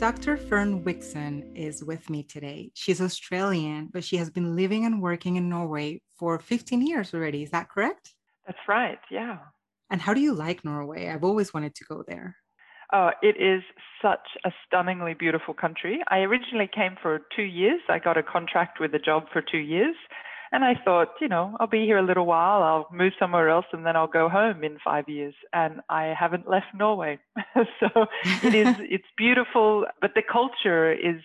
Dr. Fern Wickson is with me today. She's Australian, but she has been living and working in Norway for 15 years already. Is that correct? That's right, yeah. And how do you like Norway? I've always wanted to go there. Oh, it is such a stunningly beautiful country. I originally came for two years. I got a contract with a job for two years. And I thought, you know, I'll be here a little while, I'll move somewhere else, and then I'll go home in five years. And I haven't left Norway. so it is, it's beautiful, but the culture is,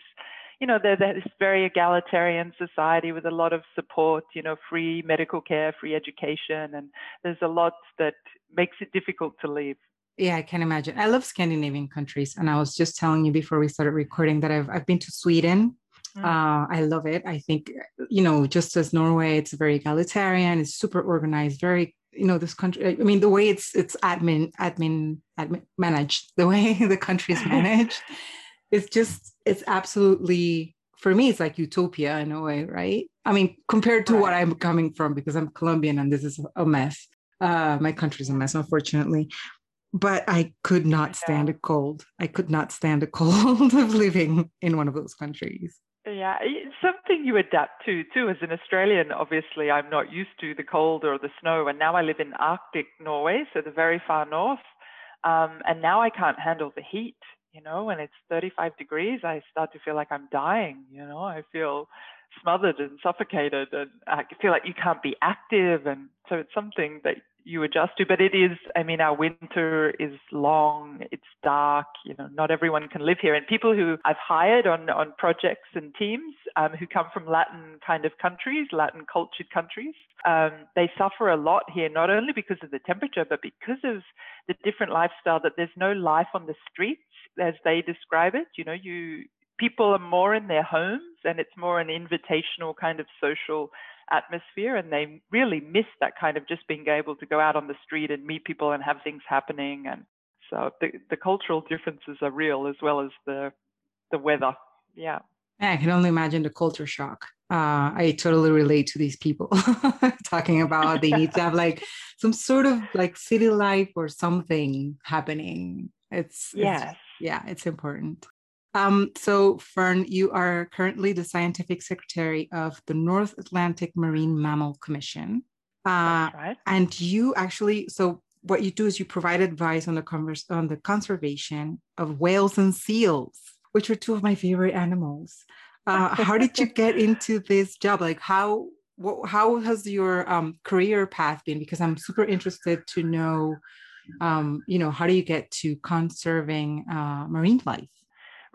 you know, they're this very egalitarian society with a lot of support, you know, free medical care, free education, and there's a lot that makes it difficult to leave. Yeah, I can imagine. I love Scandinavian countries, and I was just telling you before we started recording that I've I've been to Sweden. Uh, I love it. I think, you know, just as Norway, it's very egalitarian, it's super organized, very, you know, this country, I mean, the way it's it's admin, admin, admin managed, the way the country is managed, it's just, it's absolutely, for me, it's like utopia in a way, right? I mean, compared to right. what I'm coming from, because I'm Colombian and this is a mess. Uh, my country's a mess, unfortunately but I could not stand a cold. I could not stand a cold of living in one of those countries. Yeah, it's something you adapt to too. As an Australian, obviously, I'm not used to the cold or the snow, and now I live in Arctic Norway, so the very far north. Um, and now I can't handle the heat. You know, when it's 35 degrees, I start to feel like I'm dying. You know, I feel smothered and suffocated, and I feel like you can't be active. And so it's something that you adjust to. But it is, I mean, our winter is long, it's dark, you know, not everyone can live here. And people who I've hired on, on projects and teams um, who come from Latin kind of countries, Latin cultured countries, um, they suffer a lot here, not only because of the temperature, but because of the different lifestyle that there's no life on the streets as they describe it. You know, you people are more in their homes and it's more an invitational kind of social atmosphere and they really miss that kind of just being able to go out on the street and meet people and have things happening and so the, the cultural differences are real as well as the the weather yeah I can only imagine the culture shock. Uh, I totally relate to these people talking about they need to have like some sort of like city life or something happening. It's, yes. It's, yeah, it's important. Um, so, Fern, you are currently the scientific secretary of the North Atlantic Marine Mammal Commission. Uh, right. And you actually, so what you do is you provide advice on the converse, on the conservation of whales and seals, which are two of my favorite animals. Uh, how did you get into this job? Like, how what, how has your um, career path been? Because I'm super interested to know, um, you know, how do you get to conserving uh, marine life?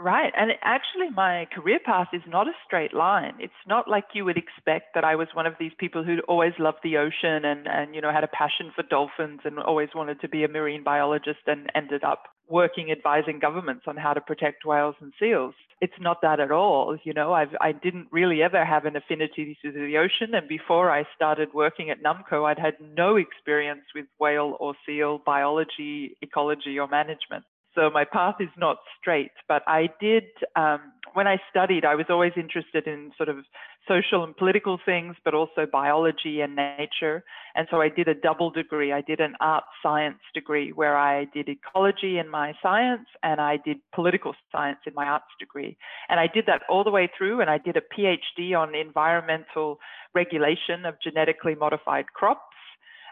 Right. And actually, my career path is not a straight line. It's not like you would expect that I was one of these people who'd always loved the ocean and, and you know, had a passion for dolphins and always wanted to be a marine biologist and ended up working advising governments on how to protect whales and seals. It's not that at all. You know, I've, I didn't really ever have an affinity to the ocean. And before I started working at NAMMCO, I'd had no experience with whale or seal biology, ecology, or management. So my path is not straight, but I did, um, when I studied, I was always interested in sort of social and political things, but also biology and nature. And so I did a double degree. I did an art science degree where I did ecology in my science and I did political science in my arts degree. And I did that all the way through. And I did a PhD on environmental regulation of genetically modified crops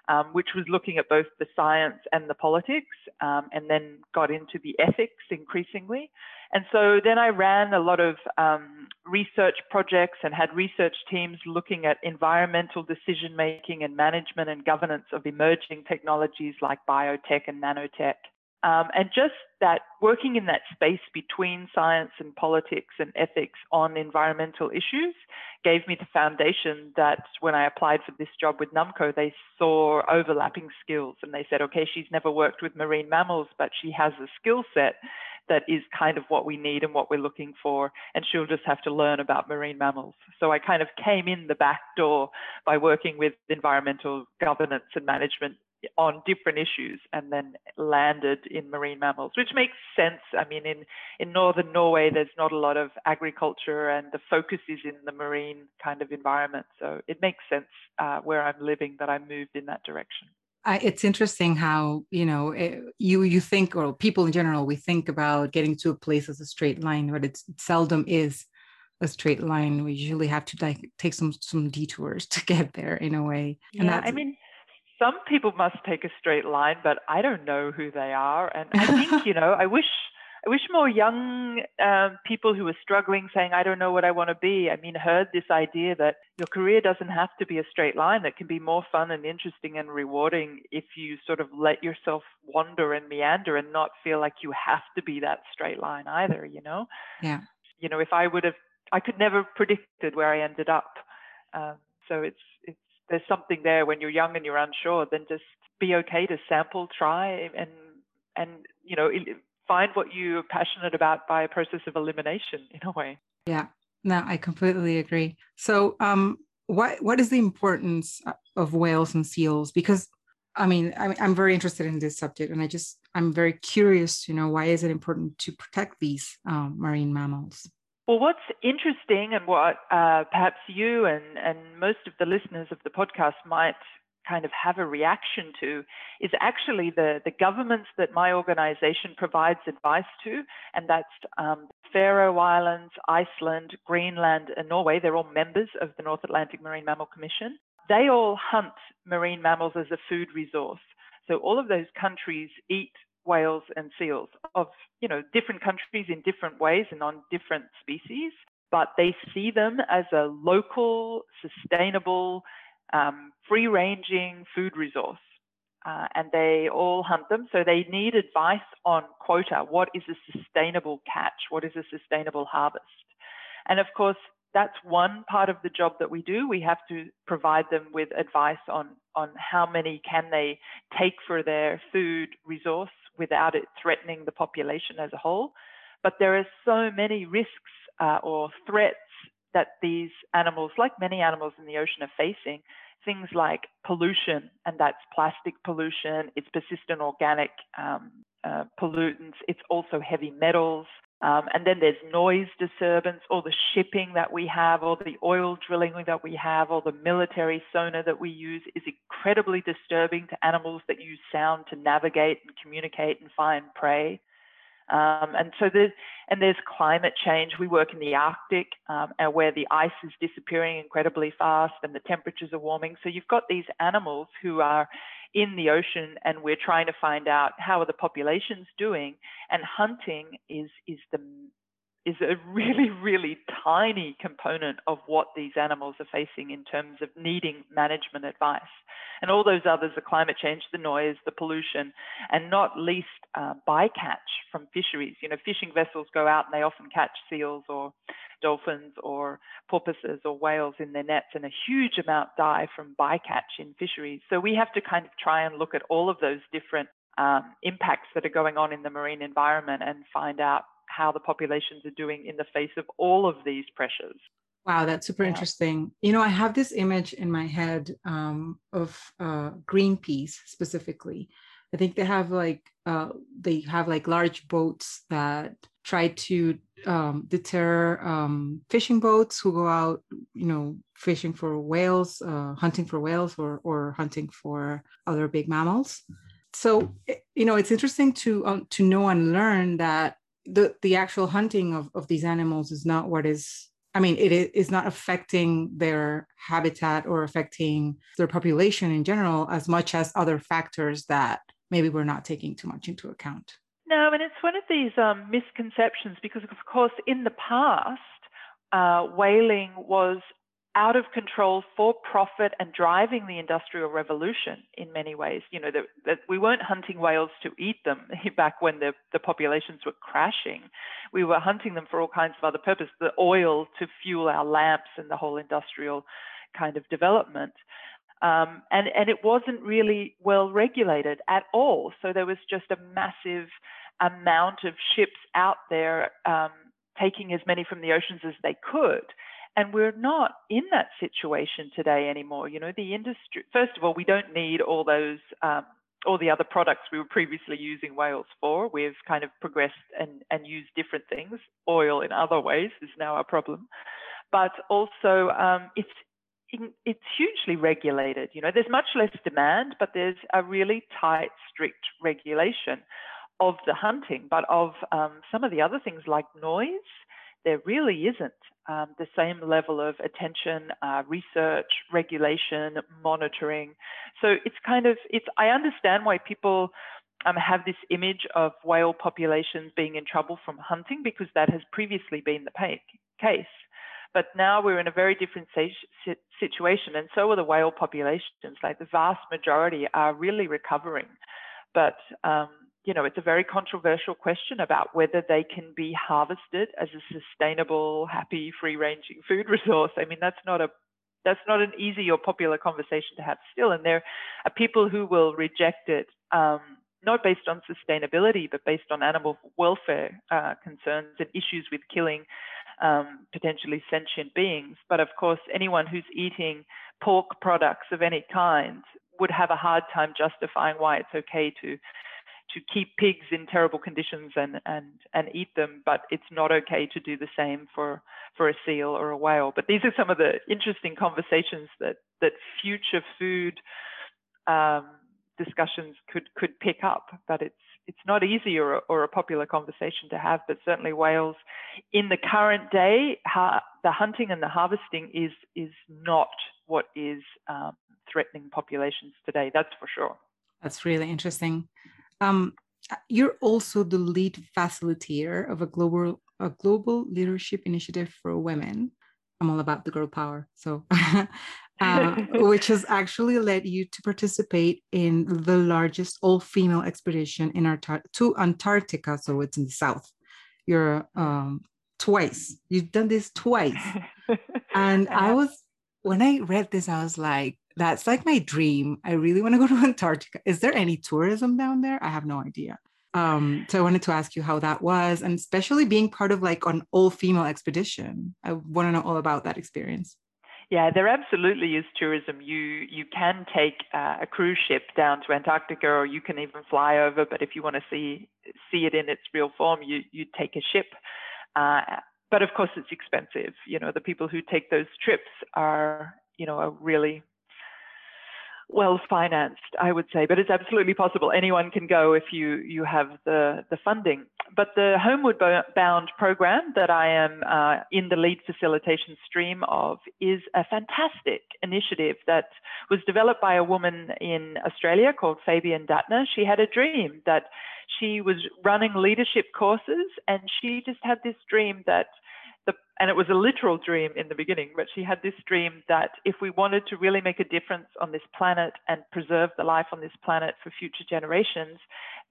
um, which was looking at both the science and the politics, um, and then got into the ethics increasingly. And so then I ran a lot of um, research projects and had research teams looking at environmental decision making and management and governance of emerging technologies like biotech and nanotech. Um, and just that working in that space between science and politics and ethics on environmental issues gave me the foundation that when I applied for this job with NAMMCO, they saw overlapping skills and they said, okay, she's never worked with marine mammals, but she has a skill set that is kind of what we need and what we're looking for. And she'll just have to learn about marine mammals. So I kind of came in the back door by working with environmental governance and management on different issues and then landed in marine mammals, which makes sense. I mean, in, in northern Norway, there's not a lot of agriculture and the focus is in the marine kind of environment. So it makes sense uh, where I'm living that I moved in that direction. I, it's interesting how you know it, eh, you you think or people in general we think about getting to a place as a straight line, but it seldom is a straight line. We usually have to like take some some detours to get there in a way. And yeah, I mean, some people must take a straight line, but I don't know who they are. And I think, you know, I wish I wish more young um, people who are struggling, saying, I don't know what I want to be, I mean, heard this idea that your career doesn't have to be a straight line, that can be more fun and interesting and rewarding if you sort of let yourself wander and meander and not feel like you have to be that straight line either, you know? Yeah. You know, if I would have, I could never have predicted where I ended up. Um, so it's, it's, there's something there when you're young and you're unsure, then just be okay to sample, try, and and you know find what you're passionate about by a process of elimination in a way. Yeah, no, I completely agree. So, um, what what is the importance of whales and seals? Because I mean, I'm very interested in this subject, and I just I'm very curious to know why is it important to protect these um, marine mammals. Well, what's interesting and what uh, perhaps you and, and most of the listeners of the podcast might kind of have a reaction to is actually the, the governments that my organization provides advice to, and that's um, Faroe Islands, Iceland, Greenland, and Norway. They're all members of the North Atlantic Marine Mammal Commission. They all hunt marine mammals as a food resource. So all of those countries eat whales and seals of you know different countries in different ways and on different species but they see them as a local sustainable um, free ranging food resource uh, and they all hunt them. So they need advice on quota. What is a sustainable catch? What is a sustainable harvest? And of course that's one part of the job that we do. We have to provide them with advice on, on how many can they take for their food resource without it threatening the population as a whole. But there are so many risks uh, or threats that these animals, like many animals in the ocean, are facing. Things like pollution, and that's plastic pollution, it's persistent organic um, uh, pollutants, it's also heavy metals, um, and then there's noise disturbance, all the shipping that we have, all the oil drilling that we have, all the military sonar that we use is incredibly disturbing to animals that use sound to navigate and communicate and find prey. Um, and so there's and there's climate change. We work in the Arctic, um, where the ice is disappearing incredibly fast, and the temperatures are warming. So you've got these animals who are in the ocean, and we're trying to find out how are the populations doing. And hunting is is the is a really, really tiny component of what these animals are facing in terms of needing management advice. And all those others are climate change, the noise, the pollution, and not least uh, bycatch from fisheries. You know, fishing vessels go out and they often catch seals or dolphins or porpoises or whales in their nets, and a huge amount die from bycatch in fisheries. So we have to kind of try and look at all of those different um, impacts that are going on in the marine environment and find out how the populations are doing in the face of all of these pressures. Wow, that's super yeah. interesting. You know, I have this image in my head um, of uh, Greenpeace specifically. I think they have like uh, they have like large boats that try to um, deter um, fishing boats who go out, you know, fishing for whales, uh, hunting for whales, or or hunting for other big mammals. So, you know, it's interesting to um, to know and learn that the the actual hunting of, of these animals is not what is i mean it is not affecting their habitat or affecting their population in general as much as other factors that maybe we're not taking too much into account no and it's one of these um, misconceptions because of course in the past uh, whaling was out of control for profit and driving the industrial revolution in many ways. You know, that we weren't hunting whales to eat them back when the, the populations were crashing. We were hunting them for all kinds of other purposes, the oil to fuel our lamps and the whole industrial kind of development. Um, and, and it wasn't really well regulated at all. So there was just a massive amount of ships out there um, taking as many from the oceans as they could. And we're not in that situation today anymore. You know, the industry, first of all, we don't need all those, um, all the other products we were previously using whales for. We've kind of progressed and, and used different things. Oil in other ways is now our problem. But also, um, it's it's hugely regulated. You know, there's much less demand, but there's a really tight, strict regulation of the hunting. But of um, some of the other things like noise, there really isn't um, the same level of attention, uh, research, regulation, monitoring. So it's kind of it's. I understand why people. Um, have this image of whale populations being in trouble from hunting because that has previously been the case. But now we're in a very different situation, and so are the whale populations. Like the vast majority are really recovering. But, um, you know, it's a very controversial question about whether they can be harvested as a sustainable, happy, free ranging food resource. I mean, that's not a that's not an easy or popular conversation to have still. And there are people who will reject it, um, not based on sustainability, but based on animal welfare uh, concerns and issues with killing um, potentially sentient beings. But of course, anyone who's eating pork products of any kind would have a hard time justifying why it's okay to to keep pigs in terrible conditions and and and eat them, but it's not okay to do the same for for a seal or a whale. But these are some of the interesting conversations that that future food um, discussions could could pick up. But it's it's not easy or, or a popular conversation to have, but certainly whales in the current day, ha- the hunting and the harvesting is is not what is um, threatening populations today. That's for sure. That's really interesting. Um, you're also the lead facilitator of a global a global leadership initiative for women. I'm all about the girl power. So uh, which has actually led you to participate in the largest all-female expedition in our to Antarctica. So it's in the south. You're um, twice. You've done this twice, and I was when I read this, I was like, "That's like my dream. I really want to go to Antarctica. Is there any tourism down there? I have no idea." Um, so I wanted to ask you how that was, and especially being part of like an all-female expedition. I want to know all about that experience. Yeah, there absolutely is tourism. You you can take uh, a cruise ship down to Antarctica, or you can even fly over. But if you want to see see it in its real form, you you take a ship. Uh, but of course, it's expensive. You know, the people who take those trips are you know are really well financed, I would say, but it's absolutely possible. Anyone can go if you you have the the funding. But the Homeward Bound program that I am uh, in the lead facilitation stream of is a fantastic initiative that was developed by a woman in Australia called Fabian Dattner. She had a dream that she was running leadership courses, and she just had this dream that the, and it was a literal dream in the beginning, but she had this dream that if we wanted to really make a difference on this planet and preserve the life on this planet for future generations,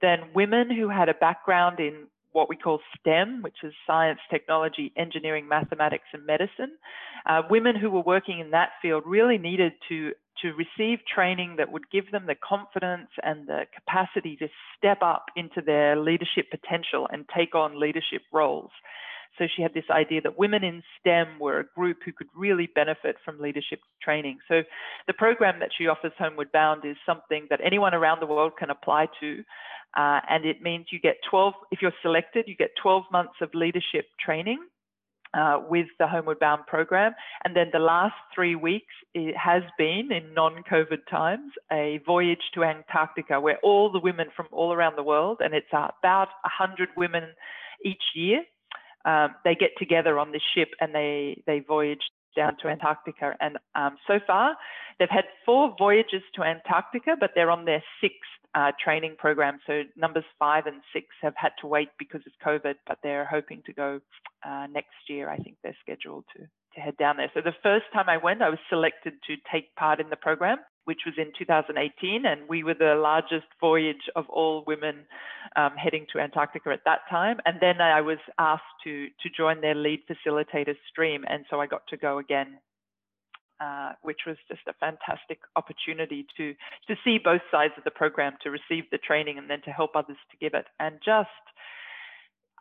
then women who had a background in what we call STEM, which is science, technology, engineering, mathematics, and medicine, uh, women who were working in that field really needed to to receive training that would give them the confidence and the capacity to step up into their leadership potential and take on leadership roles. So she had this idea that women in STEM were a group who could really benefit from leadership training. So the program that she offers Homeward Bound is something that anyone around the world can apply to. Uh, and it means you get 12, if you're selected, you get 12 months of leadership training. Uh, with the Homeward Bound program. And then the last three weeks, it has been in non COVID times, a voyage to Antarctica where all the women from all around the world, and it's about 100 women each year, um, they get together on this ship and they they voyage down to Antarctica. And um, so far, they've had four voyages to Antarctica, but they're on their sixth uh, training program. So numbers five and six have had to wait because of COVID, but they're hoping to go uh, next year. I think they're scheduled to to head down there. So the first time I went, I was selected to take part in the program which was in 2018, and we were the largest voyage of all women um, heading to Antarctica at that time. And then I was asked to to join their lead facilitator stream, and so I got to go again uh, which was just a fantastic opportunity to to see both sides of the program, to receive the training, and then to help others to give it. And just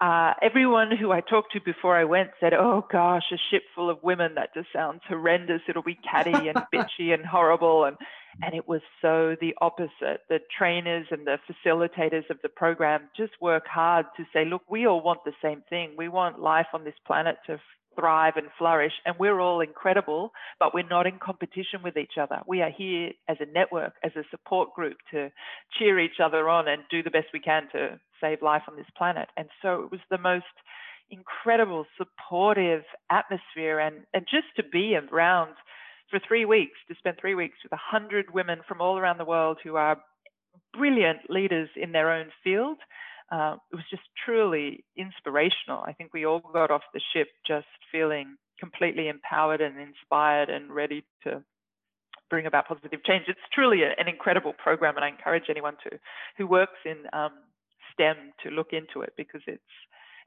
uh, everyone who I talked to before I went said, "Oh gosh, a ship full of women. That just sounds horrendous. It'll be catty and bitchy and horrible." And and it was so the opposite. The trainers and the facilitators of the program just work hard to say, "Look, we all want the same thing. We want life on this planet to thrive and flourish. And we're all incredible, but we're not in competition with each other. We are here as a network, as a support group to cheer each other on and do the best we can to save life on this planet. And so it was the most incredible, supportive atmosphere. And, and just to be around for three weeks, to spend three weeks with 100 women from all around the world who are brilliant leaders in their own field uh, it was just truly inspirational. I think we all got off the ship just feeling completely empowered and inspired and ready to bring about positive change. It's truly an incredible program, and I encourage anyone to who works in um, STEM to look into it because it's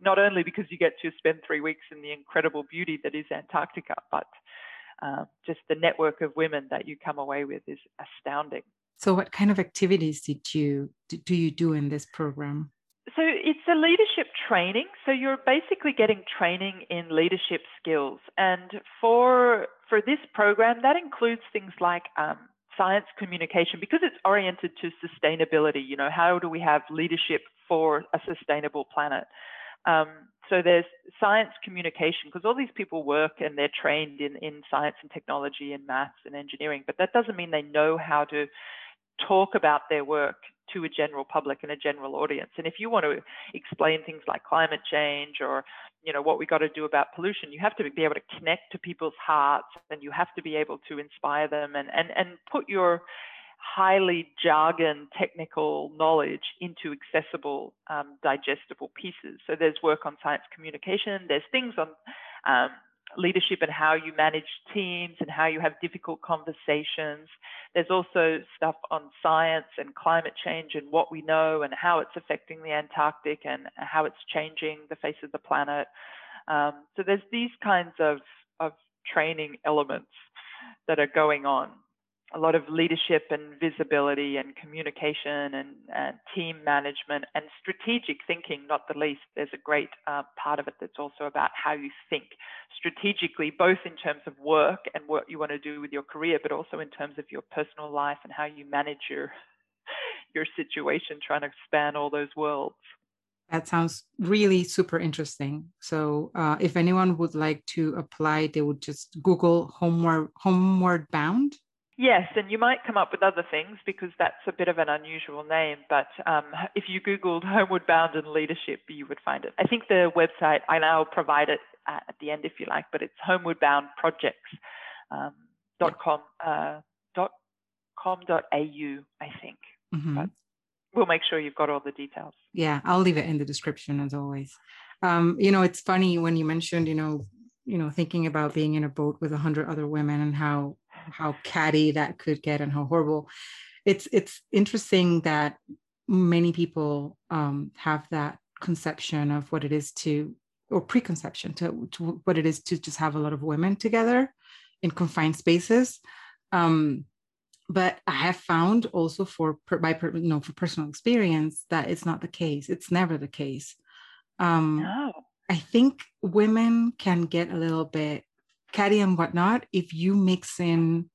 not only because you get to spend three weeks in the incredible beauty that is Antarctica, but uh, just the network of women that you come away with is astounding. So, what kind of activities did you do you do in this program? So it's a leadership training. So you're basically getting training in leadership skills, and for for this program, that includes things like um, science communication because it's oriented to sustainability. You know, how do we have leadership for a sustainable planet? Um, so there's science communication because all these people work and they're trained in, in science and technology and maths and engineering, but that doesn't mean they know how to talk about their work to a general public and a general audience. And if you want to explain things like climate change or you know what we got to do about pollution, you have to be able to connect to people's hearts and you have to be able to inspire them and and and put your highly jargon technical knowledge into accessible um, digestible pieces so there's work on science communication there's things on um, leadership and how you manage teams and how you have difficult conversations. There's also stuff on science and climate change and what we know and how it's affecting the Antarctic and how it's changing the face of the planet. Um, so there's these kinds of, of training elements that are going on a lot of leadership and visibility and communication and, and, team management and strategic thinking, not the least. There's a great uh, part of it that's also about how you think strategically, both in terms of work and what you want to do with your career, but also in terms of your personal life and how you manage your your situation, trying to span all those worlds. That sounds really super interesting. So, uh, if anyone would like to apply, they would just Google homeward homeward bound Yes, and you might come up with other things because that's a bit of an unusual name. But um, if you Googled Homeward Bound and Leadership, you would find it. I think the website, I now provide it at the end if you like, but it's homewardboundprojects.com, um, dot com, uh, dot com dot au, I think. Mm-hmm. But we'll make sure you've got all the details. Yeah, I'll leave it in the description as always. Um, you know, it's funny when you mentioned, you know, you know, thinking about being in a boat with a hundred other women and how how catty that could get and how horrible. It's it's interesting that many people um, have that conception of what it is to or preconception to, to, what it is to just have a lot of women together in confined spaces. Um, but I have found also for by you know for personal experience that it's not the case. It's never the case. Um, no. I think women can get a little bit catty and whatnot if you mix in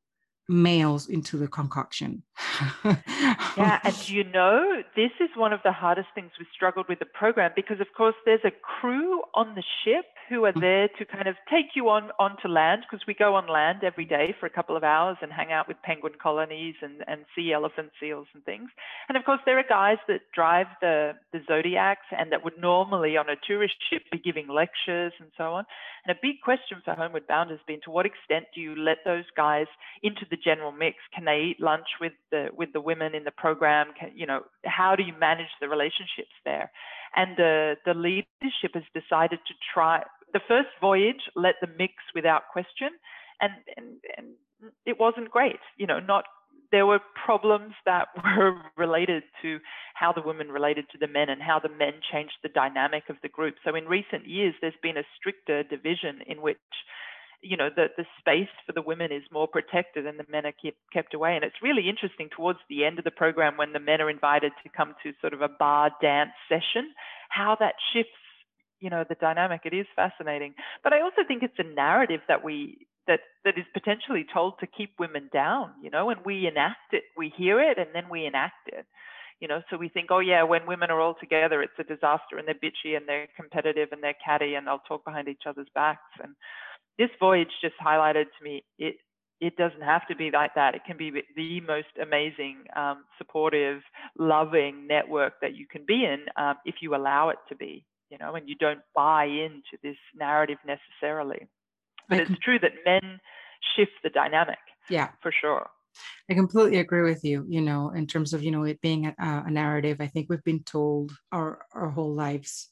males into the concoction. yeah, and you know, this is one of the hardest things we struggled with the program because, of course, there's a crew on the ship who are there to kind of take you on onto land because we go on land every day for a couple of hours and hang out with penguin colonies and, and see elephant seals and things. And of course, there are guys that drive the, the zodiacs and that would normally on a tourist ship be giving lectures and so on. And a big question for Homeward Bound has been to what extent do you let those guys into the general mix? Can they eat lunch with the with the women in the program? Can, you know, how do you manage the relationships there? And the, the leadership has decided to try the first voyage, let them mix without question. And, and, and it wasn't great, you know, not there were problems that were related to how the women related to the men and how the men changed the dynamic of the group. So in recent years, there's been a stricter division in which you know, the, the space for the women is more protected and the men are kept, kept away. And it's really interesting towards the end of the program when the men are invited to come to sort of a bar dance session, how that shifts, you know, the dynamic. It is fascinating. But I also think it's a narrative that we that that is potentially told to keep women down, you know, and we enact it, we hear it and then we enact it. You know, so we think, oh yeah, when women are all together, it's a disaster and they're bitchy and they're competitive and they're catty and they'll talk behind each other's backs. And this voyage just highlighted to me it it doesn't have to be like that. It can be the most amazing, um, supportive, loving network that you can be in um, if you allow it to be, you know, and you don't buy into this narrative necessarily. But it's true that men shift the dynamic. Yeah, for sure. I completely agree with you. You know, in terms of you know it being a, a narrative, I think we've been told our our whole lives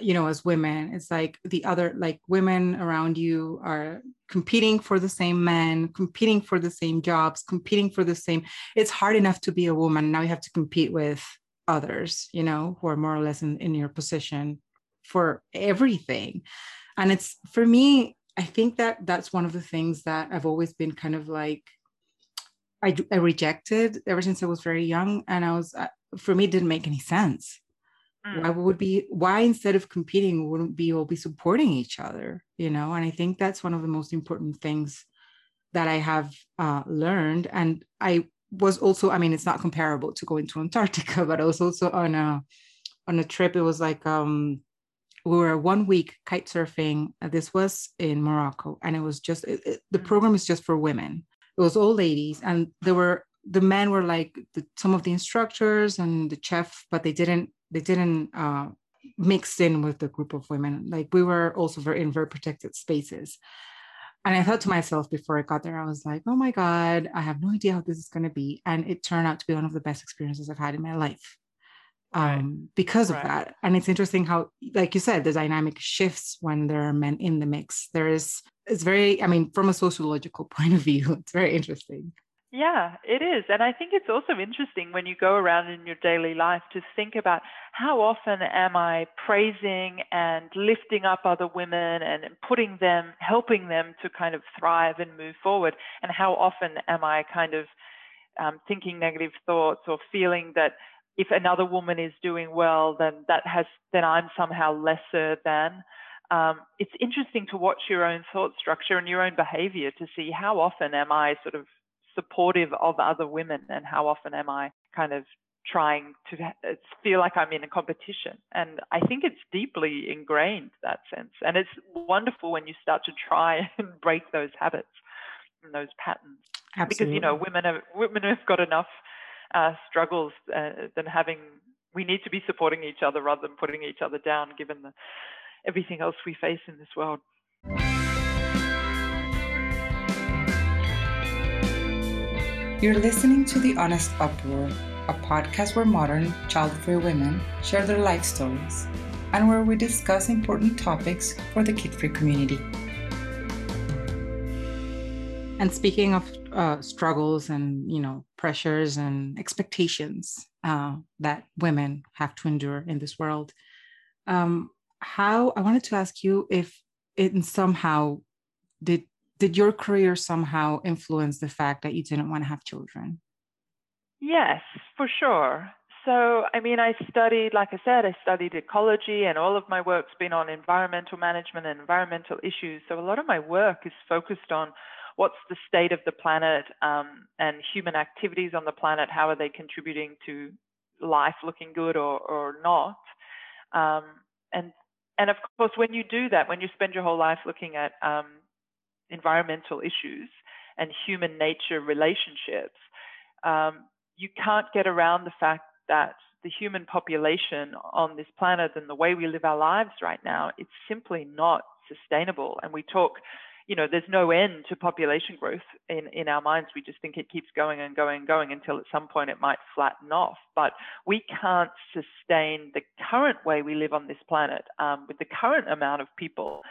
you know as women it's like the other like women around you are competing for the same men competing for the same jobs competing for the same it's hard enough to be a woman. Now you have to compete with others you know who are more or less in, in your position for everything. And it's for me i think that that's one of the things that i've always been kind of like i, I rejected ever since i was very young. And i was for me it didn't make any sense Mm. Why would be why instead of competing wouldn't be all be supporting each other, you know? And I think that's one of the most important things that I have uh, learned. And I was also, I mean, it's not comparable to going to Antarctica, but I was also on a on a trip. It was like um we were one week kite surfing. This was in Morocco, and it was just it, it, the mm. program is just for women. It was all ladies, and there were the men were like the, some of the instructors and the chef, but they didn't they didn't uh, mix in with the group of women. Like we were also very in very protected spaces. And I thought to myself before I got there, I was like, oh my God, I have no idea how this is going to be. And it turned out to be one of the best experiences I've had in my life um, right. because of right. that. And it's interesting how, like you said, the dynamic shifts when there are men in the mix. There is, it's very, I mean, from a sociological point of view, it's very interesting. Yeah, it is. And I think it's also interesting when you go around in your daily life to think about how often am I praising and lifting up other women and putting them, helping them to kind of thrive and move forward? And how often am I kind of um, thinking negative thoughts or feeling that if another woman is doing well, then that has, then I'm somehow lesser than. Um, it's interesting to watch your own thought structure and your own behavior to see how often am I sort of supportive of other women and how often am I kind of trying to feel like I'm in a competition. And I think it's deeply ingrained that sense. And it's wonderful when you start to try and break those habits and those patterns. Absolutely. Because you know women have women have got enough uh, struggles uh, than having. We need to be supporting each other rather than putting each other down, given the, everything else we face in this world. You're listening to The Honest Uproar, a podcast where modern, child free women share their life stories and where we discuss important topics for the kid free community. And speaking of uh, struggles and you know pressures and expectations uh, that women have to endure in this world, um, how I wanted to ask you if it somehow did did your career somehow influence the fact that you didn't want to have children? Yes, for sure. So, I mean, I studied, like I said, I studied ecology, and all of my work's been on environmental management and environmental issues. So, a lot of my work is focused on what's the state of the planet um, and human activities on the planet. How are they contributing to life looking good or, or not? Um, and and of course, when you do that, when you spend your whole life looking at um, environmental issues and human nature relationships, um, you can't get around the fact that the human population on this planet and the way we live our lives right now, it's simply not sustainable. And we talk, you know, there's no end to population growth in, in our minds. We just think it keeps going and going and going until at some point it might flatten off. But we can't sustain the current way we live on this planet um, with the current amount of people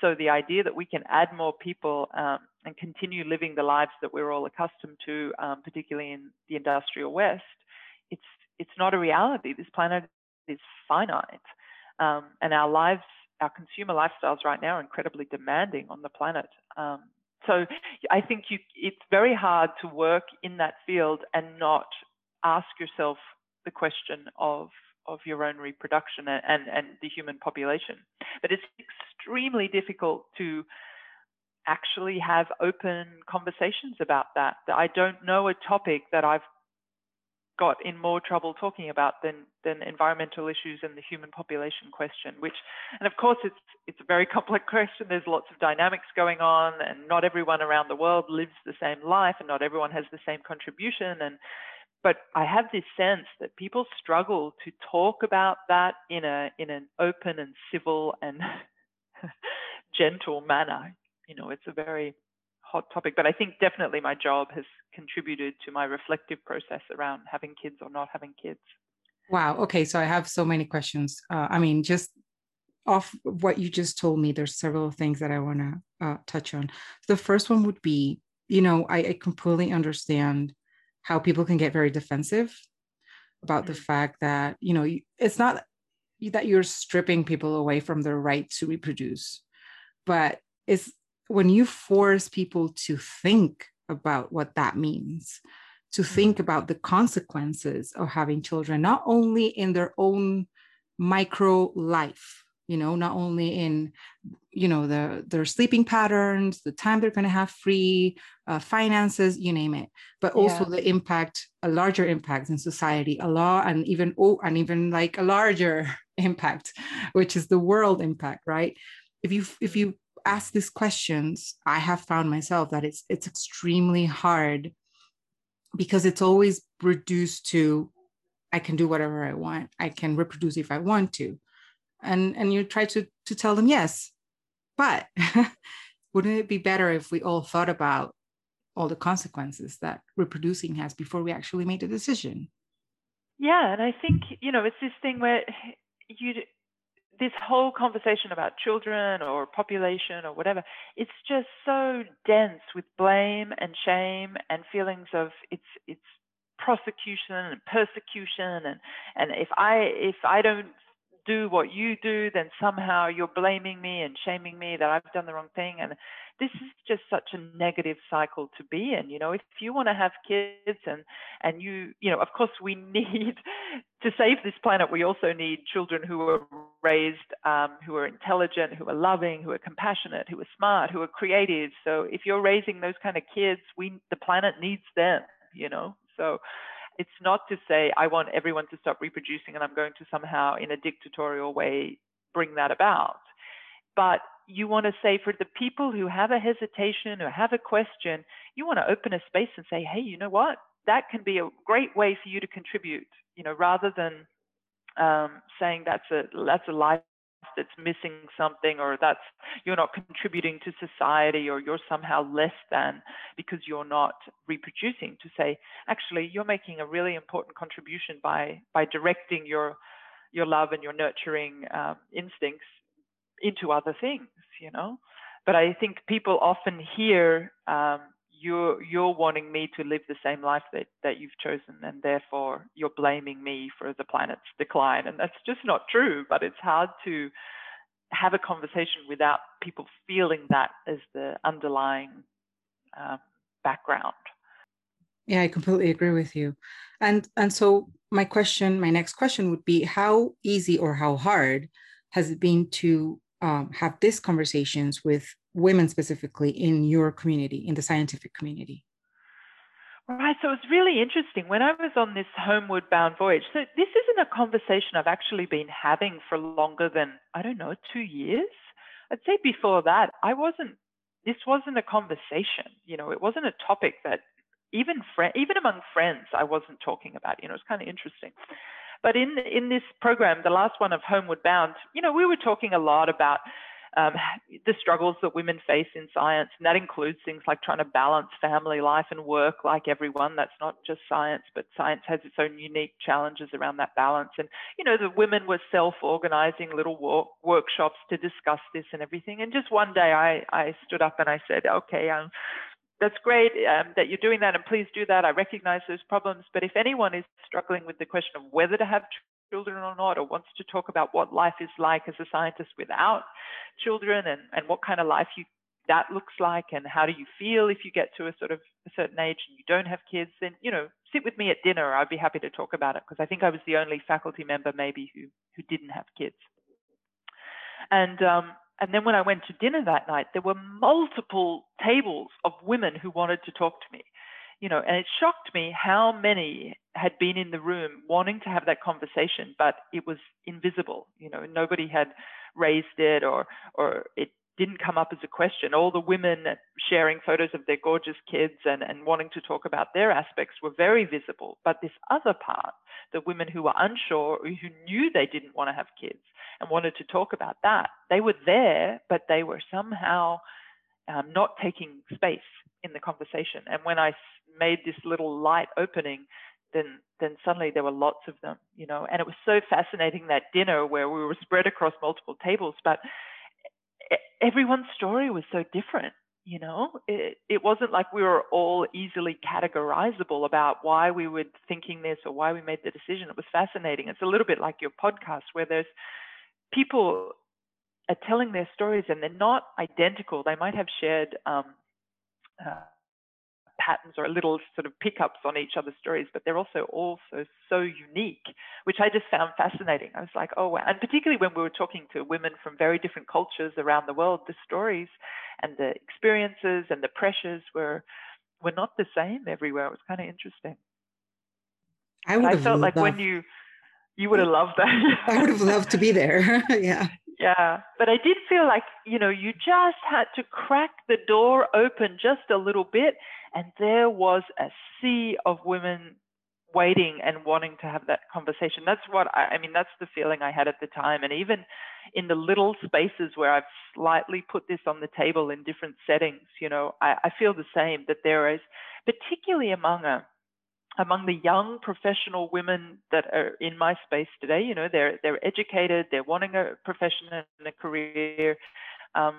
so the idea that we can add more people um, and continue living the lives that we're all accustomed to, um, particularly in the industrial West, it's it's not a reality. This planet is finite, um, and our lives our consumer lifestyles right now are incredibly demanding on the planet. Um, so I think you, it's very hard to work in that field and not ask yourself the question of of your own reproduction and, and, the human population. But it's extremely difficult to actually have open conversations about that. I don't know a topic that I've got in more trouble talking about than than environmental issues and the human population question which and of course it's it's a very complex question there's lots of dynamics going on and not everyone around the world lives the same life and not everyone has the same contribution and but I have this sense that people struggle to talk about that in a in an open and civil and gentle manner you know it's a very hot topic, but I think definitely my job has contributed to my reflective process around having kids or not having kids. Wow. Okay. So I have so many questions. Uh, I mean, just off what you just told me, there's several things that I want to uh, touch on. The first one would be, you know, I, I, completely understand how people can get very defensive about mm-hmm. the fact that, you know, it's not that you're stripping people away from their right to reproduce, but it's when you force people to think about what that means, to think mm-hmm. about the consequences of having children, not only in their own micro life, you know, not only in, you know, the their sleeping patterns, the time they're going to have free, uh, finances, you name it, but also yeah. the impact, a larger impact in society, a law, and even oh, and even like a larger impact, which is the world impact, right? If you if you ask these questions, I have found myself that it's it's extremely hard because it's always reduced to I can do whatever I want. I can reproduce if I want to. And and you try to to tell them yes. But wouldn't it be better if we all thought about all the consequences that reproducing has before we actually made a decision? Yeah, and I think, you know, it's this thing where you this whole conversation about children or population or whatever, it's just so dense with blame and shame and feelings of it's it's prosecution and persecution and and if I if I don't do what you do, then somehow you're blaming me and shaming me that I've done the wrong thing. And this is just such a negative cycle to be in. You know, if you want to have kids and and you, you know, of course we need to save this planet. We also need children who are raised, um, who are intelligent, who are loving, who are compassionate, who are smart, who are creative. So if you're raising those kind of kids, we the planet needs them. You know, so it's not to say I want everyone to stop reproducing and I'm going to somehow, in a dictatorial way, bring that about. But you want to say for the people who have a hesitation or have a question, you want to open a space and say, hey, you know what? That can be a great way for you to contribute, you know, rather than um, saying that's a that's a life that's missing something or that's you're not contributing to society or you're somehow less than because you're not reproducing to say actually you're making a really important contribution by by directing your your love and your nurturing um, instincts into other things you know? But i think people often hear um, you're you're wanting me to live the same life that, that you've chosen and therefore you're blaming me for the planet's decline. And that's just not true but it's hard to have a conversation without people feeling that as the underlying um, background. Yeah i completely agree with you. And and so my question my next question would be how easy or how hard has it been to um, have these conversations with women specifically in your community, in the scientific community? Right. So it's really interesting. When I was on this homeward bound voyage, so this isn't a conversation I've actually been having for longer than, I don't know, two years. I'd say before that, I wasn't, this wasn't a conversation. You know, it wasn't a topic that even friend, even among friends, I wasn't talking about. You know, it's kind of interesting. But in in this program, the last one of Homeward Bound, you know, we were talking a lot about um, the struggles that women face in science, and that includes things like trying to balance family life and work like everyone. That's not just science, but science has its own unique challenges around that balance. And, you know, the women were self organizing little work, workshops to discuss this and everything. And just one day I, I stood up and I said, okay, um, that's great um, that you're doing that, and please do that. I recognize those problems. But if anyone is struggling with the question of whether to have children or not, or wants to talk about what life is like as a scientist without children and, and what kind of life you that looks like and how do you feel if you get to a sort of a certain age and you don't have kids, then, you know, sit with me at dinner. I'd be happy to talk about it because I think I was the only faculty member maybe who, who didn't have kids. And, um, and then when I went to dinner that night, there were multiple tables of women who wanted to talk to me you know, and it shocked me how many had been in the room wanting to have that conversation, but it was invisible. You know, nobody had raised it or or it didn't come up as a question. All the women sharing photos of their gorgeous kids and, and wanting to talk about their aspects were very visible. But this other part, the women who were unsure, or who knew they didn't want to have kids and wanted to talk about that, they were there, but they were somehow um, not taking space in the conversation. And when I made this little light opening, then then suddenly there were lots of them, you know. And it was so fascinating that dinner where we were spread across multiple tables, but everyone's story was so different. You know, it, it wasn't like we were all easily categorizable about why we were thinking this or why we made the decision. It was fascinating. It's a little bit like your podcast where there's people are telling their stories and they're not identical. They might have shared um, uh, patterns or little sort of pickups on each other's stories, but they're also also so unique, which I just found fascinating. I was like, oh wow. And particularly when we were talking to women from very different cultures around the world, the stories and the experiences and the pressures were were not the same everywhere. It was kind of interesting. I I felt like when you you would have loved that. I would have loved to be there. yeah. Yeah, but I did feel like, you know, you just had to crack the door open just a little bit, and there was a sea of women waiting and wanting to have that conversation. That's what I, I mean, that's the feeling I had at the time. And even in the little spaces where I've slightly put this on the table in different settings, you know, I, I feel the same that there is, particularly among a, among the young professional women that are in my space today. You know, they're they're educated, they're wanting a profession and a career. Um,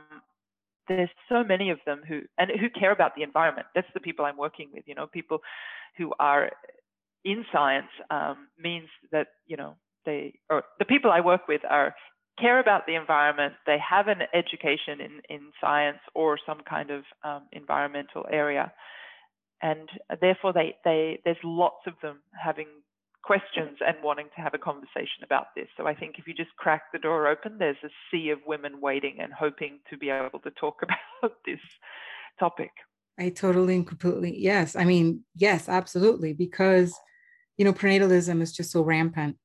there's so many of them who and who care about the environment. That's the people I'm working with. You know, people who are in science um, means that you know they or the people I work with are care about the environment. They have an education in in science or some kind of um, environmental area and therefore they, they there's lots of them having questions and wanting to have a conversation about this. So I think if you just crack the door open, there's a sea of women waiting and hoping to be able to talk about this topic. I totally and completely yes. I mean, yes, absolutely, because you know pronatalism is just so rampant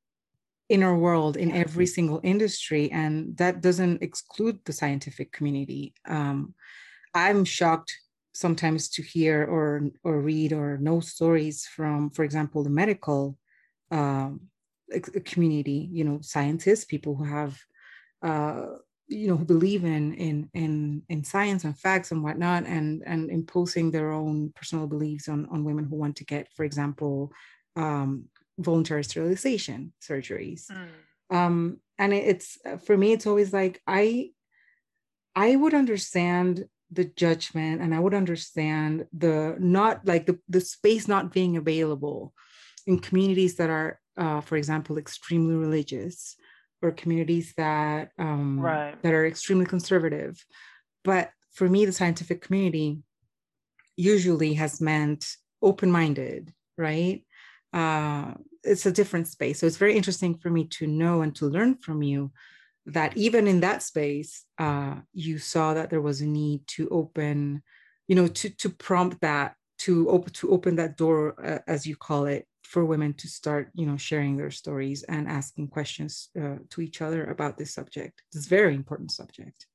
in our world in every single industry, and that doesn't exclude the scientific community. Um, I'm shocked sometimes to hear or or read or know stories from, for example, the medical um, community. You know, scientists, people who have, uh, you know, who believe in in in in science and facts and whatnot, and and imposing their own personal beliefs on on women who want to get, for example, um, voluntary sterilization surgeries. Mm. Um, and it's for me, it's always like I I would understand the judgment and i would understand the not like the, the space not being available in communities that are uh, for example extremely religious or communities that um, right. that are extremely conservative. But for me the scientific community usually has meant open-minded right? Uh, it's a different space. So it's very interesting for me to know and to learn from you that even in that space, uh, you saw that there was a need to open, you know, to to prompt that to open to open that door, uh, as you call it, for women to start, you know, sharing their stories and asking questions uh, to each other about this subject. A very important subject.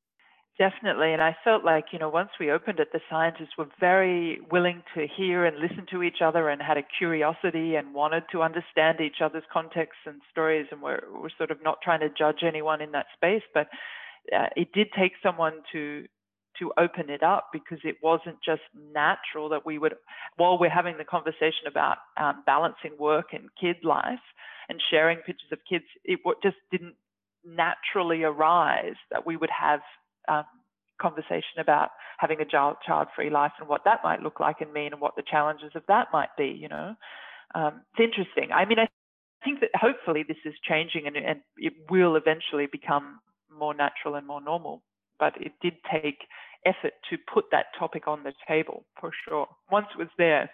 Definitely. And I felt like, you know, once we opened it, the scientists were very willing to hear and listen to each other and had a curiosity and wanted to understand each other's contexts and stories. And we're, sort of not trying to judge anyone in that space, but uh, it did take someone to to open it up because it wasn't just natural that we would, while we're having the conversation about um, balancing work and kid life and sharing pictures of kids, it just didn't naturally arise that we would have um, conversation about having a child child-free life and what that might look like and mean and what the challenges of that might be. You know, um, it's interesting. I mean, I think that hopefully this is changing and, and it will eventually become more natural and more normal. But it did take effort to put that topic on the table for sure. Once it was there,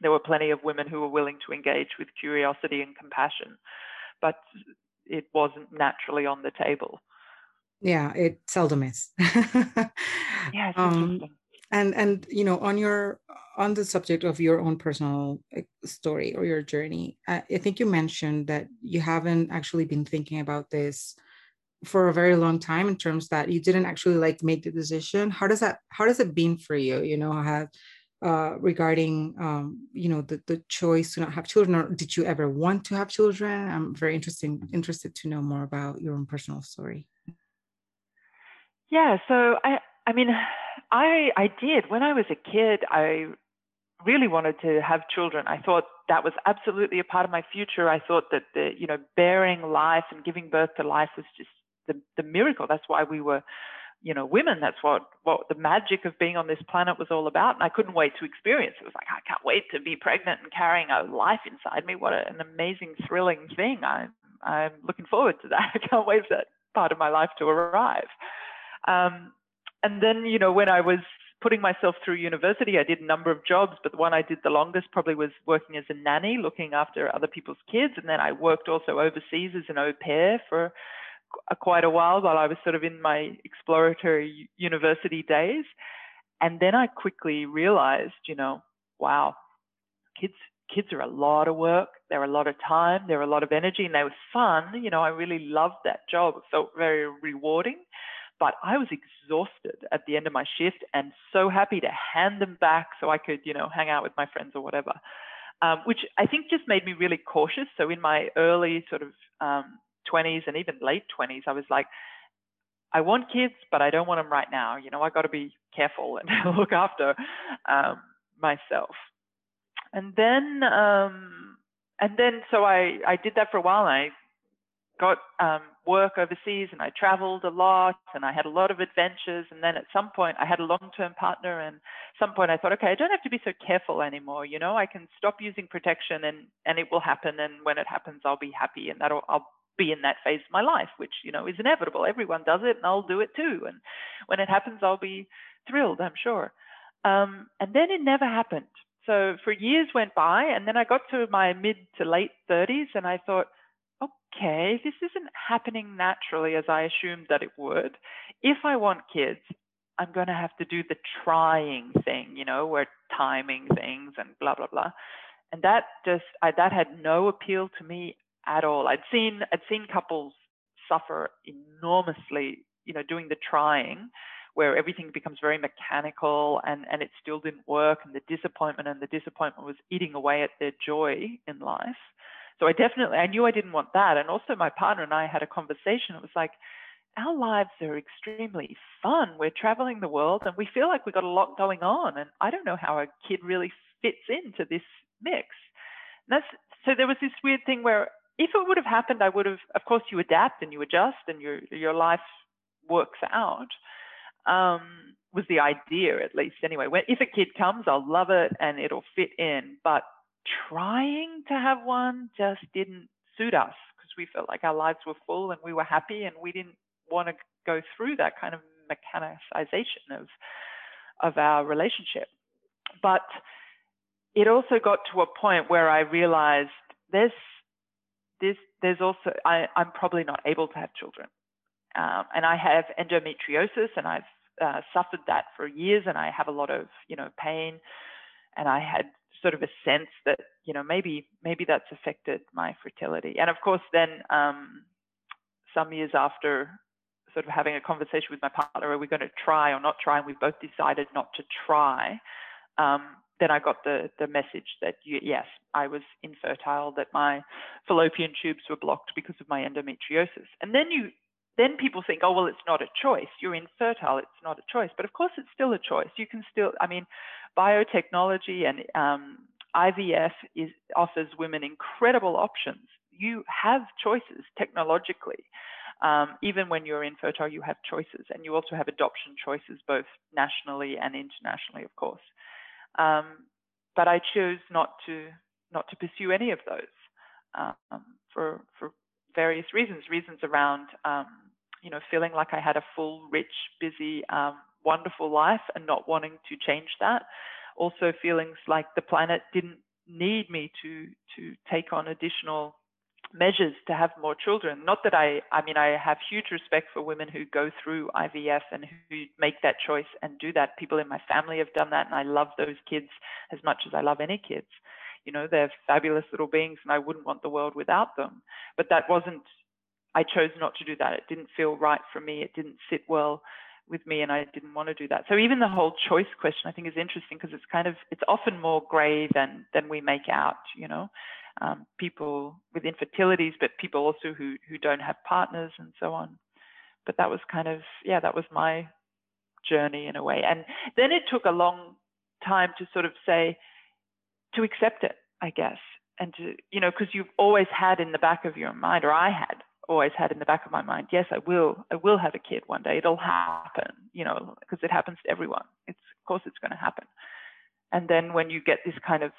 there were plenty of women who were willing to engage with curiosity and compassion, but it wasn't naturally on the table. Yeah, it seldom is. yeah, um, and and you know on your on the subject of your own personal story or your journey, I, I think you mentioned that you haven't actually been thinking about this for a very long time in terms that you didn't actually like make the decision. How does that how does it been for you? You know have uh, regarding um, you know the, the choice to not have children or did you ever want to have children? I'm very interesting interested to know more about your own personal story yeah so i i mean i i did when i was a kid i really wanted to have children i thought that was absolutely a part of my future i thought that the you know bearing life and giving birth to life was just the, the miracle. That's why we were, you know, women. That's what what the magic of being on this planet was all about. And I couldn't wait to experience. It was like I can't wait to be pregnant and carrying a life inside me. What an amazing, thrilling thing! I'm I'm looking forward to that. I can't wait for that part of my life to arrive. Um, and then, you know, when I was putting myself through university, I did a number of jobs, but the one I did the longest probably was working as a nanny, looking after other people's kids. And then I worked also overseas as an au pair for quite a while while I was sort of in my exploratory university days. And then I quickly realized, you know, wow, kids kids are a lot of work. They're a lot of time. They're a lot of energy, and they were fun. You know, I really loved that job. It felt very rewarding. But I was exhausted at the end of my shift and so happy to hand them back so I could, you know, hang out with my friends or whatever. Um, which I think just made me really cautious. So in my early sort of um, 20s and even late 20s, I was like, I want kids, but I don't want them right now. You know, I got to be careful and look after um, myself. And then, um, and then, so I, I did that for a while. And I got um, work overseas and I traveled a lot and I had a lot of adventures. And then at some point, I had a long term partner. And some point, I thought, okay, I don't have to be so careful anymore. You know, I can stop using protection and, and it will happen. And when it happens, I'll be happy and that'll, I'll be in that phase of my life, which, you know, is inevitable. Everyone does it and I'll do it too. And when it happens, I'll be thrilled, I'm sure. Um, and then it never happened. So for years went by and then I got to my mid to late 30s and I thought, okay, this isn't happening naturally as I assumed that it would. If I want kids, I'm going to have to do the trying thing, you know, we're timing things and blah, blah, blah. And that just, I, that had no appeal to me at all. I'd seen I'd seen couples suffer enormously, you know, doing the trying, where everything becomes very mechanical and and it still didn't work, and the disappointment and the disappointment was eating away at their joy in life. So I definitely I knew I didn't want that, and also my partner and I had a conversation. It was like. Our lives are extremely fun. We're traveling the world and we feel like we've got a lot going on. And I don't know how a kid really fits into this mix. And that's so there was this weird thing where if it would have happened, I would have, of course, you adapt and you adjust and your your life works out. Um, was the idea at least anyway. When if a kid comes, I'll love it and it'll fit in. But trying to have one just didn't suit us because we felt like our lives were full and we were happy and we didn't want to go through that kind of mechanization of of our relationship. But it also got to a point where I realized there's this, there's also, I, am probably not able to have children. Um, and I have endometriosis and I've uh, suffered that for years and I have a lot of, you know, pain. And I had sort of a sense that, you know, maybe, maybe that's affected my fertility. And of course, then um, some years after sort of having a conversation with my partner, are we going to try or not try? And we've both decided not to try. Um, then I got the the message that you, yes, I was infertile, that my fallopian tubes were blocked because of my endometriosis. And then you then people think, oh well, it's not a choice. You're infertile. It's not a choice. But of course, it's still a choice. You can still, I mean, biotechnology and um, IVF is, offers women incredible options. You have choices technologically. Um, even when you're infertile, you have choices, and you also have adoption choices, both nationally and internationally, of course. Um, but I chose not to not to pursue any of those. um, for for various reasons, reasons around um, you know feeling like I had a full, rich, busy, um, wonderful life and not wanting to change that. Also feelings like the planet didn't need me to to take on additional measures to have more children. Not that I, I mean, I have huge respect for women who go through IVF and who make that choice and do that. People in my family have done that, and I love those kids as much as I love any kids. You know, they're fabulous little beings, and I wouldn't want the world without them. But that wasn't, I chose not to do that. It didn't feel right for me. It didn't sit well with me and I didn't want to do that. So even the whole choice question I think is interesting because it's kind of it's often more grey than than we make out, you know um, people with infertilities, but people also who who don't have partners and so on. But that was kind of yeah, that was my journey in a way. And then it took a long time to sort of say to accept it, I guess, and to you know because you've always had in the back of your mind, or I had always had in the back of my mind, yes, I will, I will have a kid one day. It'll happen, you know, because it happens to everyone. It's of course it's going to happen. And then when you get this kind of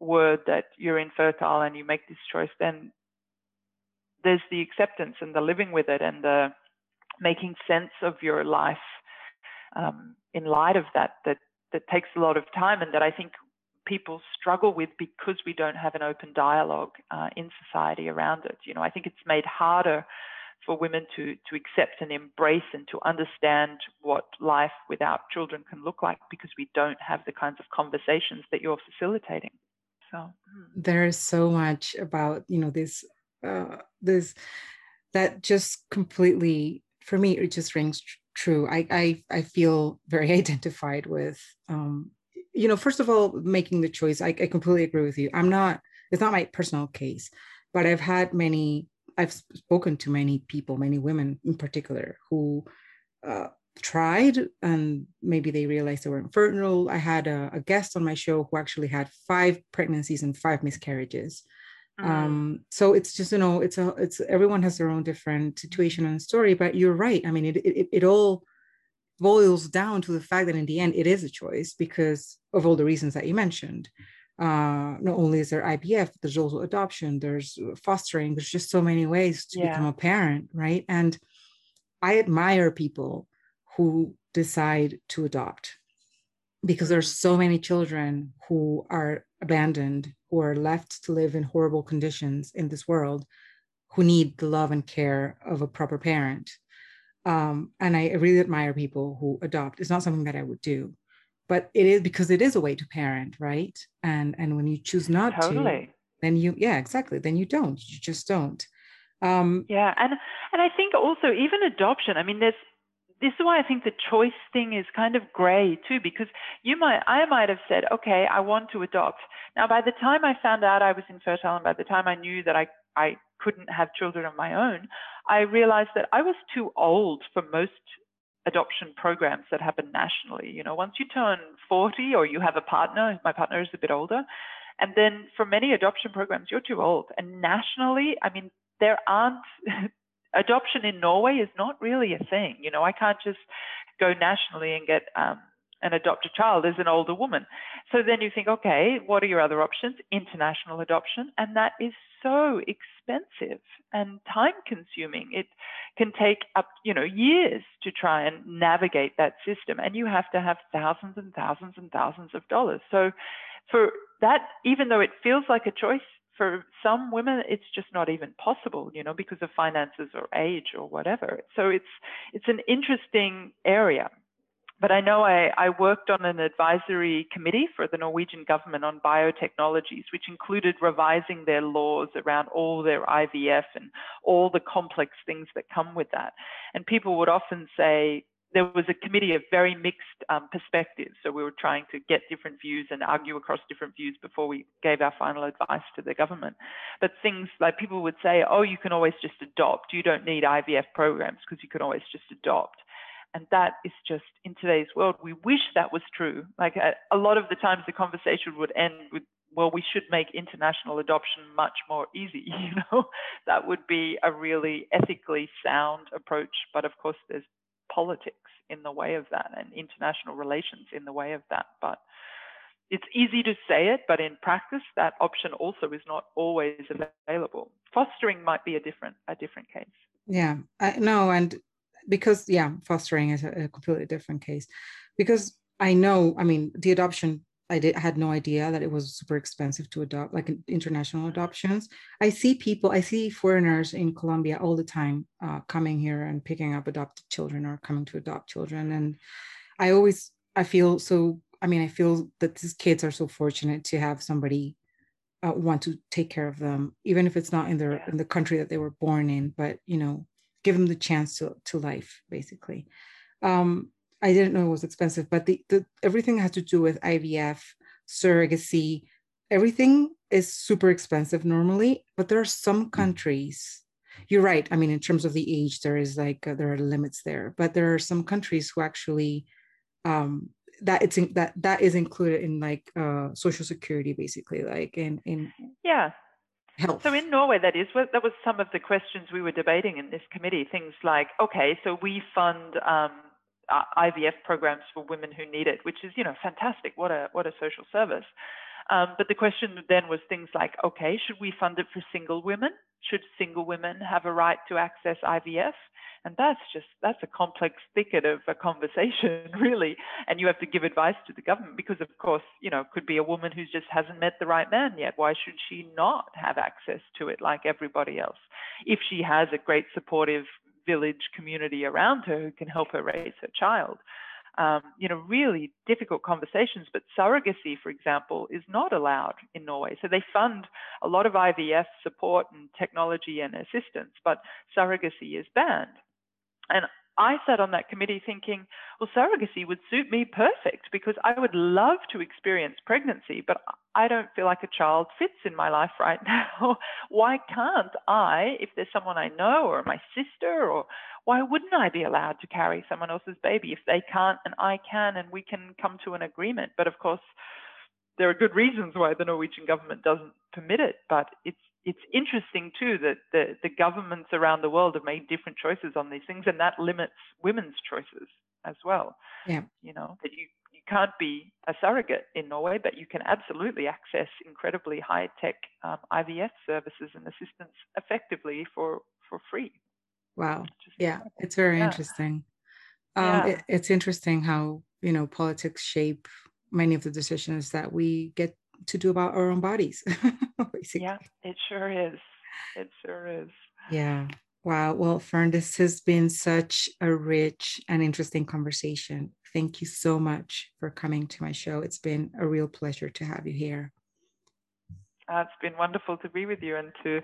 word that you're infertile and you make this choice, then there's the acceptance and the living with it and the making sense of your life um, in light of that, that that takes a lot of time and that I think people struggle with because we don't have an open dialogue uh, in society around it. You know, I think it's made harder for women to to accept and embrace and to understand what life without children can look like because we don't have the kinds of conversations that you're facilitating. So there is so much about you know this uh, this that just completely for me it just rings tr- true. I, I I feel very identified with um, you know first of all making the choice. I, I completely agree with you. I'm not. It's not my personal case, but I've had many. I've spoken to many people, many women in particular, who uh, tried and maybe they realized they were infertile. I had a, a, guest on my show who actually had five pregnancies and five miscarriages. Mm. Um, so it's just, you know, it's a, it's everyone has their own different situation and story, but you're right. I mean, it, it, it all boils down to the fact that in the end, it is a choice because of all the reasons that you mentioned. Uh, not only is there IVF, there's also adoption, there's fostering, there's just so many ways to yeah. become a parent, right? And I admire people who decide to adopt because there's so many children who are abandoned who are left to live in horrible conditions in this world who need the love and care of a proper parent um, and i really admire people who adopt. It's not something that i would do but it is because it is a way to parent right? And and when you choose not totally. to then you yeah exactly. Then you don't. You just don't. Um, yeah and and i think also even adoption i mean there's this is why I think the choice thing is kind of gray too, because you might, I might have said, okay, I want to adopt. Now, by the time I found out I was infertile, and by the time I knew that I, I couldn't have children of my own, I realized that I was too old for most adoption programs that happen nationally. You know, once you turn 40 or you have a partner, my partner is a bit older, and then for many adoption programs, you're too old. And nationally, I mean, there aren't adoption in Norway is not really a thing. You know, I can't just go nationally and get um, and adopt a child as an older woman. So then you think, okay, what are your other options? International adoption, and that is so expensive and time consuming. It can take up, you know, years to try and navigate that system, and you have to have thousands and thousands and thousands of dollars. So for that, even though it feels like a choice, for some women it's just not even possible you know because of finances or age or whatever so it's it's an interesting area but I know I, I, worked on an advisory committee for the Norwegian government on biotechnologies, which included revising their laws around all their IVF and all the complex things that come with that. And people would often say, there was a committee of very mixed um, perspectives. So we were trying to get different views and argue across different views before we gave our final advice to the government. But things like people would say, oh, you can always just adopt. You don't need IVF programs because you can always just adopt. And that is just in today's world, we wish that was true. Like a, a lot of the times the conversation would end with, well, we should make international adoption much more easy. You know, that would be a really ethically sound approach. But of course, there's politics in the way of that and international relations in the way of that. But it's easy to say it, but in practice, that option also is not always available. Fostering might be a different a different case. Yeah, I know, and because yeah, fostering is a, a completely different case. Because I know, I mean, the adoption I did had no idea that it was super expensive to adopt, like international adoptions. I see people, I see foreigners in Colombia all the time uh, coming here and picking up adopted children or coming to adopt children, and I always I feel so I mean, I feel that these kids are so fortunate to have somebody uh, want to take care of them, even if it's not in their yeah. in the country that they were born in, but you know, give them the chance to to life, basically. Um, I didn't know it was expensive, but the, the everything has to do with IVF, surrogacy, everything is super expensive normally. But there are some countries. You're right. I mean, in terms of the age, there is like uh, there are limits there, but there are some countries who actually um, that it's in, that that is included in like uh social security basically like in in yeah health. So in norway that is that was some of the questions we were debating in this committee things like okay so we fund um, ivf programs for women who need it which is you know fantastic. What a what a social service um, but the question then was things like okay should we fund it for single women should single women have a right to access ivf and that's just, that's a complex thicket of a conversation, really. And you have to give advice to the government because, of course, you know, could be a woman who just hasn't met the right man yet. Why should she not have access to it like everybody else? If she has a great supportive village community around her who can help her raise her child. Um, you know, really difficult conversations. But surrogacy, for example, is not allowed in Norway. So they fund a lot of IVF support and technology and assistance, but surrogacy is banned. And I sat on that committee thinking, well, surrogacy would suit me perfect because I would love to experience pregnancy, but I don't feel like a child fits in my life right now. why can't I, if there's someone I know or my sister, or why wouldn't I be allowed to carry someone else's baby if they can't and I can and we can come to an agreement? But of course, there are good reasons why the Norwegian government doesn't permit it, but it's it's interesting too that the, the governments around the world have made different choices on these things, and that limits women's choices as well. Yeah. You know, that you, you can't be a surrogate in Norway, but you can absolutely access incredibly high tech um, IVF services and assistance effectively for, for free. Wow. Yeah, it's very yeah. interesting. Um, yeah. It, it's interesting how, you know, politics shape many of the decisions that we get to do about our own bodies. yeah, it sure is. It sure is. Yeah. Wow. Well, Fern, this has been such a rich and interesting conversation. Thank you so much for coming to my show. It's been a real pleasure to have you here. Uh, it's been wonderful to be with you and to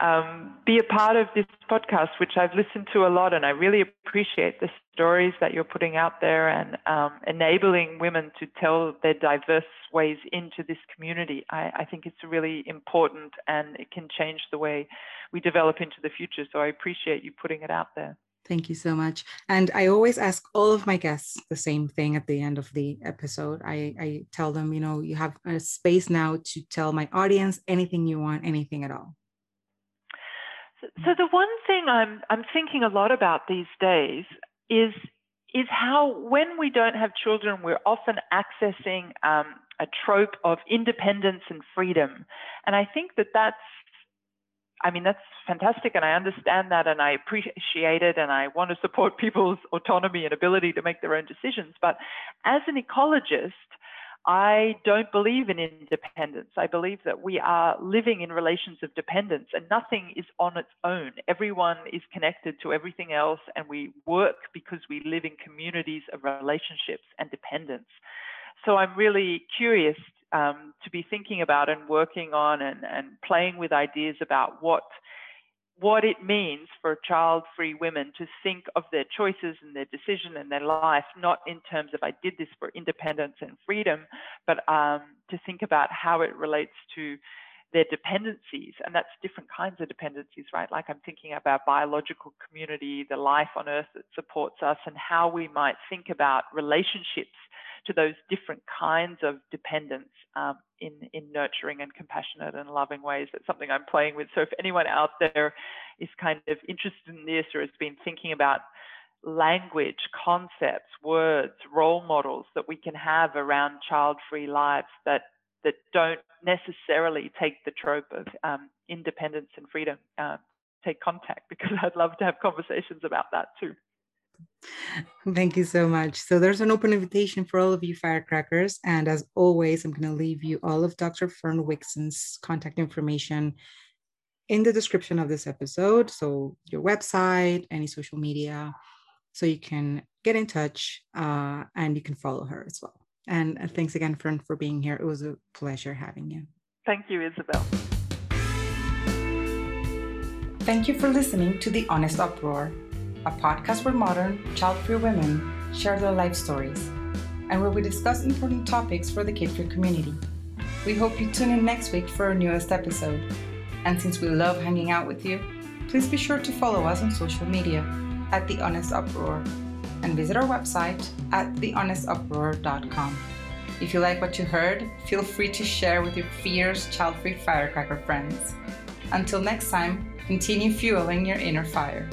um, be a part of this podcast, which I've listened to a lot, and I really appreciate the stories that you're putting out there and um, enabling women to tell their diverse ways into this community. I, I think it's really important and it can change the way we develop into the future. So I appreciate you putting it out there. Thank you so much. And I always ask all of my guests the same thing at the end of the episode. I, I tell them, you know, you have a space now to tell my audience anything you want, anything at all. So the one thing I'm I'm thinking a lot about these days is is how when we don't have children, we're often accessing um, a trope of independence and freedom, and I think that that's I mean that's fantastic, and I understand that, and I appreciate it, and I want to support people's autonomy and ability to make their own decisions. But as an ecologist, I don't believe in independence. I believe that we are living in relations of dependence and nothing is on its own. Everyone is connected to everything else and we work because we live in communities of relationships and dependence. So I'm really curious um, to be thinking about and working on and, and playing with ideas about what what it means for child-free women to think of their choices and their decision and their life, not in terms of I did this for independence and freedom, but um, to think about how it relates to their dependencies, and that's different kinds of dependencies, right? Like I'm thinking about biological community, the life on Earth that supports us, and how we might think about relationships to those different kinds of dependence um, in, in nurturing and compassionate and loving ways. That's something I'm playing with. So if anyone out there is kind of interested in this or has been thinking about language, concepts, words, role models that we can have around child-free lives that that don't necessarily take the trope of um, independence and freedom uh, take contact because I'd love to have conversations about that too. Thank you so much. So there's an open invitation for all of you firecrackers. And as always, I'm going to leave you all of Dr. Fern Wickson's contact information in the description of this episode. So your website, any social media, so you can get in touch uh, and you can follow her as well. And uh, thanks again, Fern, for being here. It was a pleasure having you. Thank you, Isabel. Thank you for listening to The Honest Uproar a podcast where modern, child free women share their life stories and where we discuss important topics for the kid free community. We hope you tune in next week for our newest episode. And since we love hanging out with you, please be sure to follow us on social media at The Honest Uproar and visit our website at thehonestuproar.com. If you like what you heard, feel free to share with your fierce child free firecracker friends. Until next time, continue fueling your inner fire.